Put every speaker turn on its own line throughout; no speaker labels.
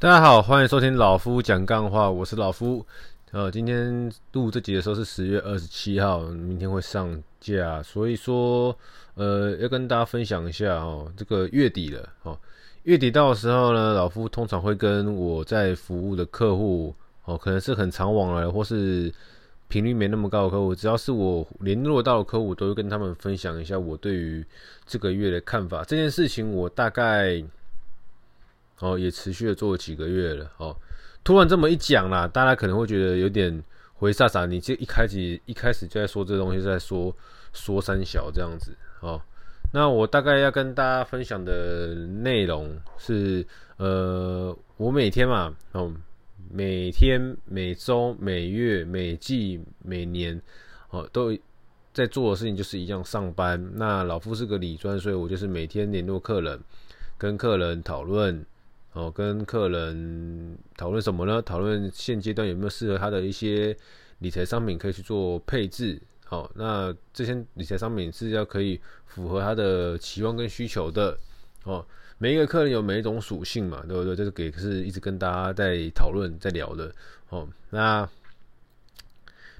大家好，欢迎收听老夫讲干话，我是老夫。呃，今天录这集的时候是十月二十七号，明天会上架，所以说，呃，要跟大家分享一下哦，这个月底了哦，月底到的时候呢，老夫通常会跟我在服务的客户哦，可能是很常往来或是频率没那么高的客户，只要是我联络到的客户，都会跟他们分享一下我对于这个月的看法。这件事情我大概。哦，也持续了做了几个月了。哦，突然这么一讲啦，大家可能会觉得有点回煞煞。你这一开始一开始就在说这东西，在说说三小这样子。哦，那我大概要跟大家分享的内容是，呃，我每天嘛，哦，每天、每周、每月、每季、每年，哦，都在做的事情就是一样上班。那老夫是个理专，所以我就是每天联络客人，跟客人讨论。哦，跟客人讨论什么呢？讨论现阶段有没有适合他的一些理财商品可以去做配置。好，那这些理财商品是要可以符合他的期望跟需求的。哦，每一个客人有每一种属性嘛，对不对？这是给是一直跟大家在讨论在聊的。哦，那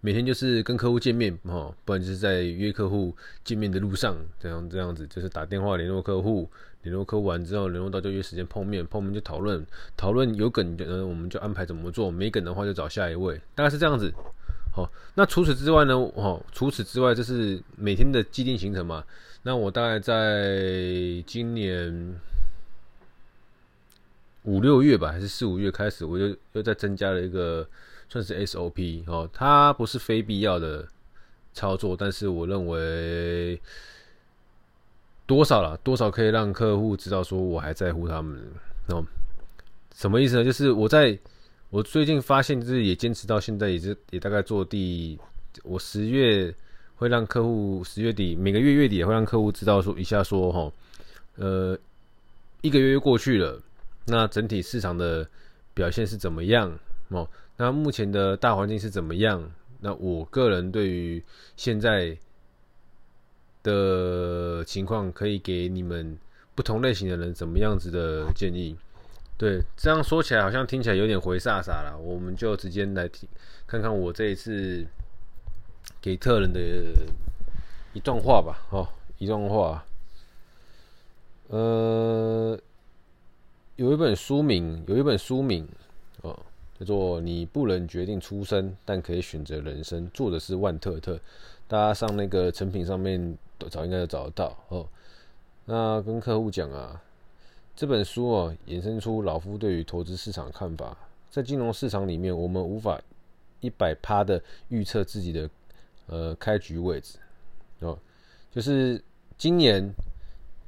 每天就是跟客户见面，哦，不然就是在约客户见面的路上，这样这样子，就是打电话联络客户。联络客户完之后，联络到就约时间碰面，碰面就讨论，讨论有梗的，我们就安排怎么做；没梗的话就找下一位，大概是这样子。好，那除此之外呢？哦，除此之外，这是每天的既定行程嘛。那我大概在今年五六月吧，还是四五月开始，我就又再增加了一个算是 SOP 哦，它不是非必要的操作，但是我认为。多少了？多少可以让客户知道说我还在乎他们？哦，什么意思呢？就是我在我最近发现，就是也坚持到现在，也是也大概做第，我十月会让客户十月底每个月月底也会让客户知道说一下说哈，呃，一个月又过去了，那整体市场的表现是怎么样？哦，那目前的大环境是怎么样？那我个人对于现在。的情况可以给你们不同类型的人怎么样子的建议？对，这样说起来好像听起来有点回煞煞了。我们就直接来听，看看我这一次给客人的一段话吧。哦，一段话，呃，有一本书名，有一本书名，叫做《你不能决定出生，但可以选择人生》，作者是万特特。大家上那个成品上面。找应该都找得到哦。那跟客户讲啊，这本书哦，衍生出老夫对于投资市场看法。在金融市场里面，我们无法一百趴的预测自己的呃开局位置哦。就是今年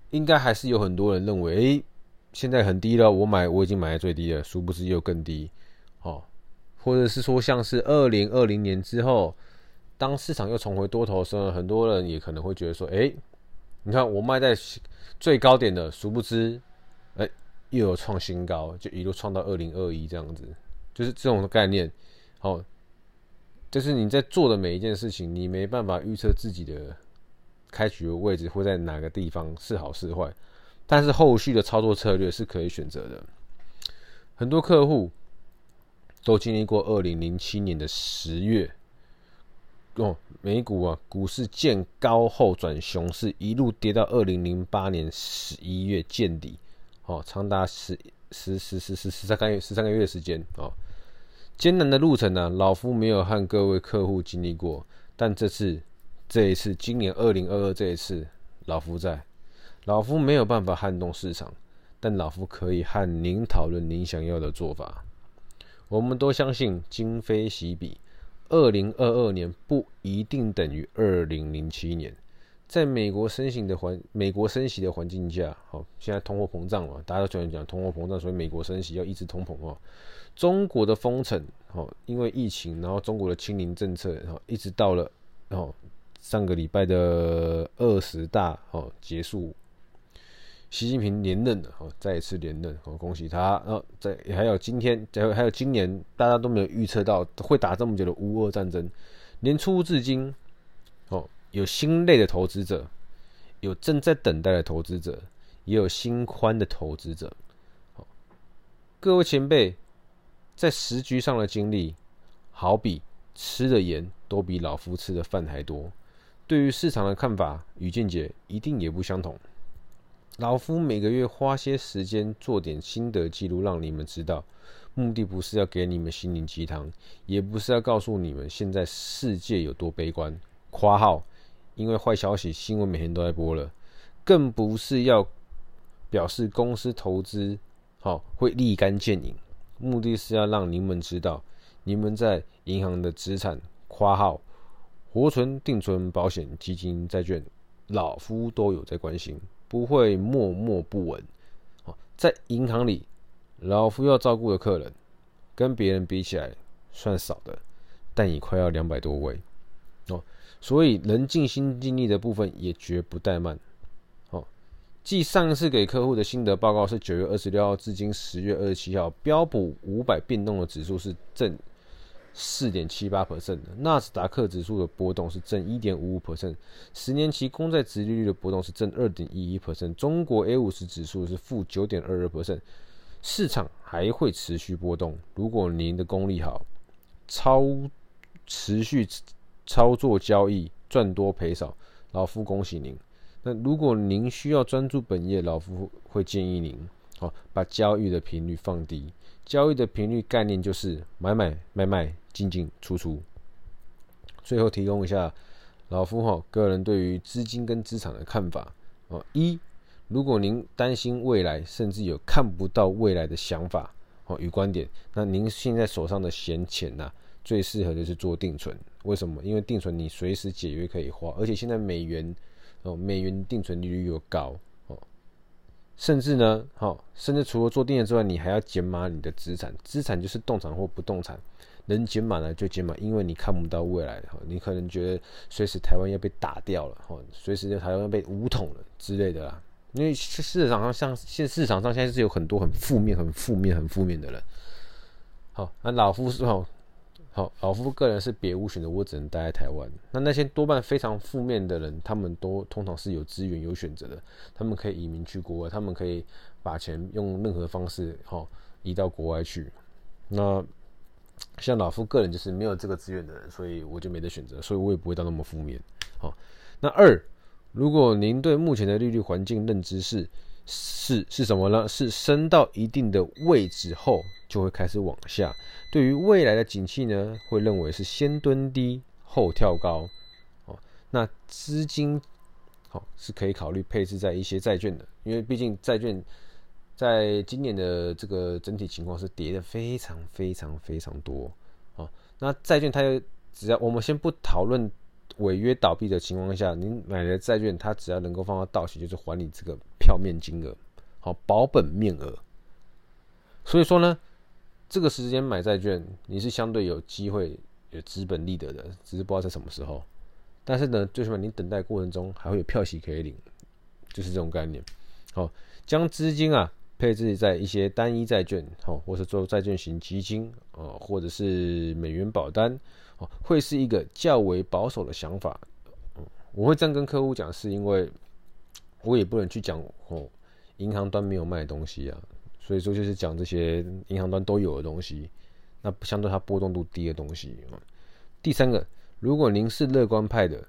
应该还是有很多人认为，诶，现在很低了，我买我已经买在最低了，殊不知又更低哦。或者是说，像是二零二零年之后。当市场又重回多头的时候，很多人也可能会觉得说：“哎，你看我卖在最高点的，殊不知，哎，又有创新高，就一路创到二零二一这样子，就是这种概念。好，就是你在做的每一件事情，你没办法预测自己的开局的位置会在哪个地方是好是坏，但是后续的操作策略是可以选择的。很多客户都经历过二零零七年的十月。”哦，美股啊，股市见高后转熊市，一路跌到二零零八年十一月见底，哦，长达十十十十十十三个月十三个月的时间哦，艰难的路程呢、啊，老夫没有和各位客户经历过，但这次这一次，今年二零二二这一次，老夫在，老夫没有办法撼动市场，但老夫可以和您讨论您想要的做法。我们都相信今非昔比。二零二二年不一定等于二零零七年，在美国升息的环美国升息的环境下，好，现在通货膨胀嘛，大家都喜欢讲通货膨胀，所以美国升息要抑制通膨哦。中国的封城，哦，因为疫情，然后中国的清零政策，然后一直到了哦上个礼拜的二十大哦结束。习近平连任了，哦，再一次连任，哦，恭喜他。然后在还有今天，还有还有今年，大家都没有预测到会打这么久的乌俄战争。年初至今，哦，有心累的投资者，有正在等待的投资者，也有心宽的投资者。各位前辈在时局上的经历，好比吃的盐都比老夫吃的饭还多，对于市场的看法与见解一定也不相同。老夫每个月花些时间做点心得记录，让你们知道，目的不是要给你们心灵鸡汤，也不是要告诉你们现在世界有多悲观。括号，因为坏消息新闻每天都在播了，更不是要表示公司投资好会立竿见影，目的是要让你们知道，你们在银行的资产（括号活存、定存、保险、基金、债券），老夫都有在关心。不会默默不闻。哦在银行里，老夫要照顾的客人，跟别人比起来算少的，但也快要两百多位哦。所以能尽心尽力的部分也绝不怠慢。哦，继上次给客户的心得报告是九月二十六号，至今十月二十七号，标普五百变动的指数是正。四点七八 percent 的纳斯达克指数的波动是正一点五五 percent，十年期公债殖利率的波动是正二点一一 percent，中国 A 五十指数是负九点二二 percent，市场还会持续波动。如果您的功力好，操持续操作交易赚多赔少，老夫恭喜您。那如果您需要专注本业，老夫会建议您，好把交易的频率放低。交易的频率概念就是买买卖卖。进进出出，最后提供一下老夫哈个人对于资金跟资产的看法哦。一，如果您担心未来，甚至有看不到未来的想法哦与观点，那您现在手上的闲钱呐，最适合的是做定存。为什么？因为定存你随时解约可以花，而且现在美元哦美元定存利率又高，甚至呢，好，甚至除了做定存之外，你还要减码你的资产，资产就是动产或不动产。能减码呢就减码，因为你看不到未来哈，你可能觉得随时台湾要被打掉了哈，随时台湾要被武统了之类的啦。因为市场上像现市场上现在是有很多很负面、很负面、很负面的人。好，那老夫是好，好老夫个人是别无选择，我只能待在台湾。那那些多半非常负面的人，他们都通常是有资源、有选择的，他们可以移民去国外，他们可以把钱用任何方式哈移到国外去。那像老夫个人就是没有这个资源的人，所以我就没得选择，所以我也不会到那么负面。好，那二，如果您对目前的利率环境认知是是是什么呢？是升到一定的位置后就会开始往下。对于未来的景气呢，会认为是先蹲低后跳高。哦，那资金好是可以考虑配置在一些债券的，因为毕竟债券。在今年的这个整体情况是跌的非常非常非常多啊。那债券它只要我们先不讨论违约倒闭的情况下，您买的债券它只要能够放到到期，就是还你这个票面金额，好保本面额。所以说呢，这个时间买债券你是相对有机会有资本利得的，只是不知道在什么时候。但是呢，最起码你等待过程中还会有票息可以领，就是这种概念。好，将资金啊。配置在一些单一债券，好，或是做债券型基金，哦，或者是美元保单，哦，会是一个较为保守的想法。我会这样跟客户讲，是因为我也不能去讲哦，银行端没有卖东西啊，所以说就是讲这些银行端都有的东西，那相对它波动度低的东西。第三个，如果您是乐观派的。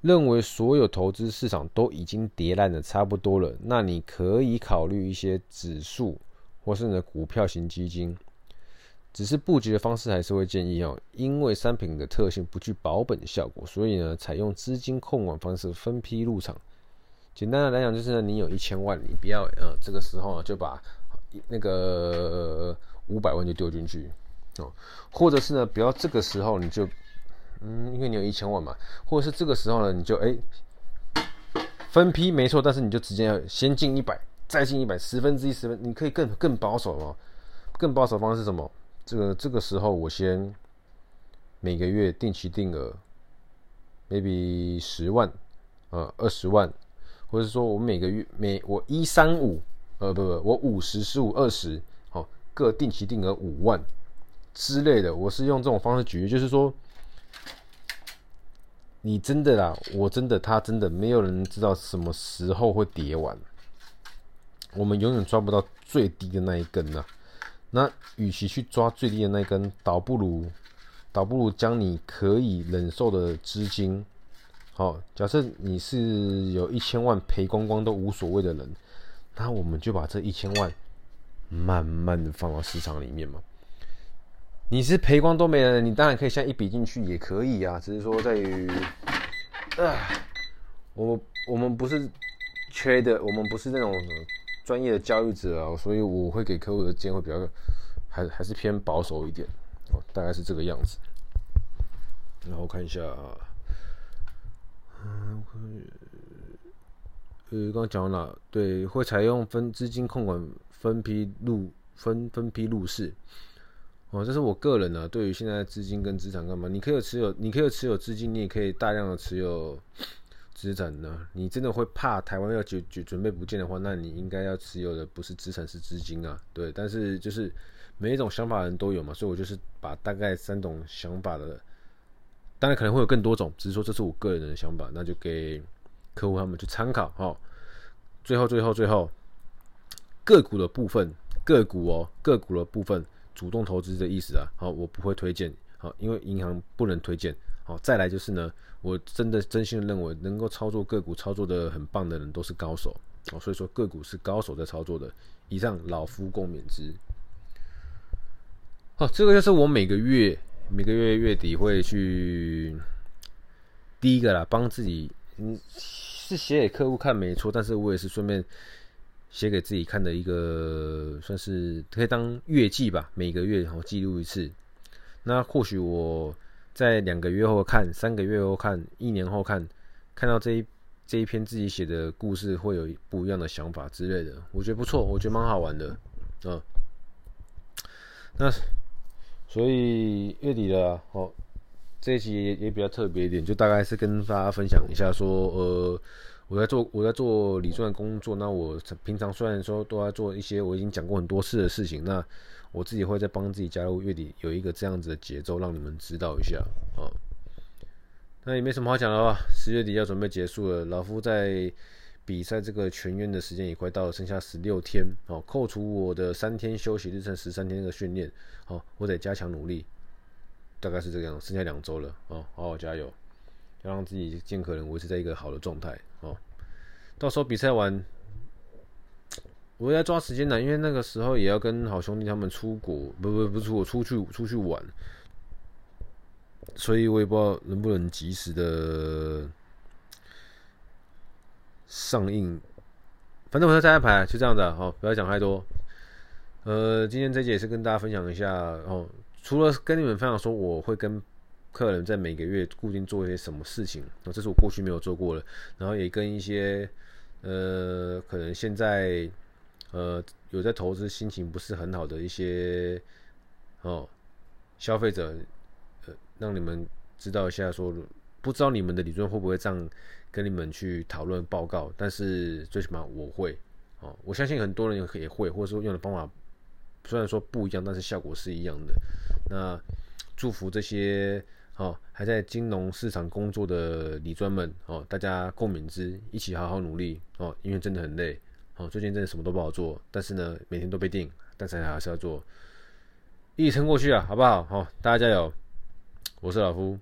认为所有投资市场都已经跌烂的差不多了，那你可以考虑一些指数或是呢股票型基金，只是布局的方式还是会建议哦，因为商品的特性不具保本效果，所以呢采用资金控管方式分批入场。简单的来讲就是呢，你有一千万，你不要呃这个时候就把那个五百万就丢进去哦，或者是呢不要这个时候你就。嗯，因为你有一千万嘛，或者是这个时候呢，你就哎、分批没错，但是你就直接要先进一百，再进一百，十分之一十分，你可以更更保守哦。更保守方式是什么？这个这个时候我先每个月定期定额，maybe 十万，呃二十万，或者说我每个月每我一三五，呃不不，我五十十五二十，好各定期定额五万之类的，我是用这种方式举例，就是说。你真的啦，我真的，他真的，没有人知道什么时候会跌完。我们永远抓不到最低的那一根呐。那与其去抓最低的那根，倒不如倒不如将你可以忍受的资金，好，假设你是有一千万赔光光都无所谓的人，那我们就把这一千万慢慢的放到市场里面嘛。你是赔光都没了，你当然可以现在一笔进去也可以啊，只是说在于，啊，我我们不是缺的，我们不是那种专业的交易者啊，所以我会给客户的建议会比较还还是偏保守一点哦，大概是这个样子。然后看一下，嗯，呃，刚刚讲到哪？对，会采用分资金控管分批入分分批入市。哦，这是我个人呢、啊，对于现在资金跟资产干嘛？你可以持有，你可以持有资金，你也可以大量的持有资产呢。你真的会怕台湾要准准准备不见的话，那你应该要持有的不是资产，是资金啊。对，但是就是每一种想法的人都有嘛，所以我就是把大概三种想法的，当然可能会有更多种，只是说这是我个人的想法，那就给客户他们去参考。哈，最后最后最后个股的部分，个股哦，个股的部分。主动投资的意思啊，好，我不会推荐，好，因为银行不能推荐，好，再来就是呢，我真的真心认为，能够操作个股操作的很棒的人都是高手，哦，所以说个股是高手在操作的。以上老夫共勉之。好，这个就是我每个月每个月月底会去第一个啦，帮自己，嗯，是写给客户看没错，但是我也是顺便。写给自己看的一个，算是可以当月记吧，每个月然后记录一次。那或许我在两个月后看，三个月后看，一年后看，看到这一这一篇自己写的故事，会有不一样的想法之类的。我觉得不错，我觉得蛮好玩的，啊。那所以月底了，哦，这一集也也比较特别一点，就大概是跟大家分享一下说，呃。我在做我在做理专的工作，那我平常虽然说都在做一些我已经讲过很多次的事情，那我自己会再帮自己加入月底有一个这样子的节奏，让你们知道一下啊。那也没什么好讲了吧？十月底要准备结束了，老夫在比赛这个全员的时间也快到了，剩下十六天哦，扣除我的三天休息日，剩十三天的训练，哦，我得加强努力，大概是这个样，剩下两周了哦，好好加油。要让自己尽可能维持在一个好的状态哦。到时候比赛完，我要抓时间呢，因为那个时候也要跟好兄弟他们出国，不不不出国，出去出去玩，所以我也不知道能不能及时的上映。反正我在再安排，就这样子啊，不要讲太多。呃，今天这集也是跟大家分享一下哦，除了跟你们分享说我会跟。客人在每个月固定做一些什么事情？那这是我过去没有做过的。然后也跟一些呃，可能现在呃有在投资、心情不是很好的一些哦消费者，呃，让你们知道一下，说不知道你们的理论会不会这样跟你们去讨论报告，但是最起码我会哦，我相信很多人也会，或者说用的方法虽然说不一样，但是效果是一样的。那祝福这些。哦，还在金融市场工作的李专们，哦，大家共勉之，一起好好努力哦，因为真的很累，哦，最近真的什么都不好做，但是呢，每天都被定，但是还是要做，一起撑过去啊，好不好？好，大家加油！我是老夫，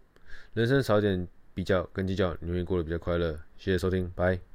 人生少一点比较跟计较，你会过得比较快乐。谢谢收听，拜。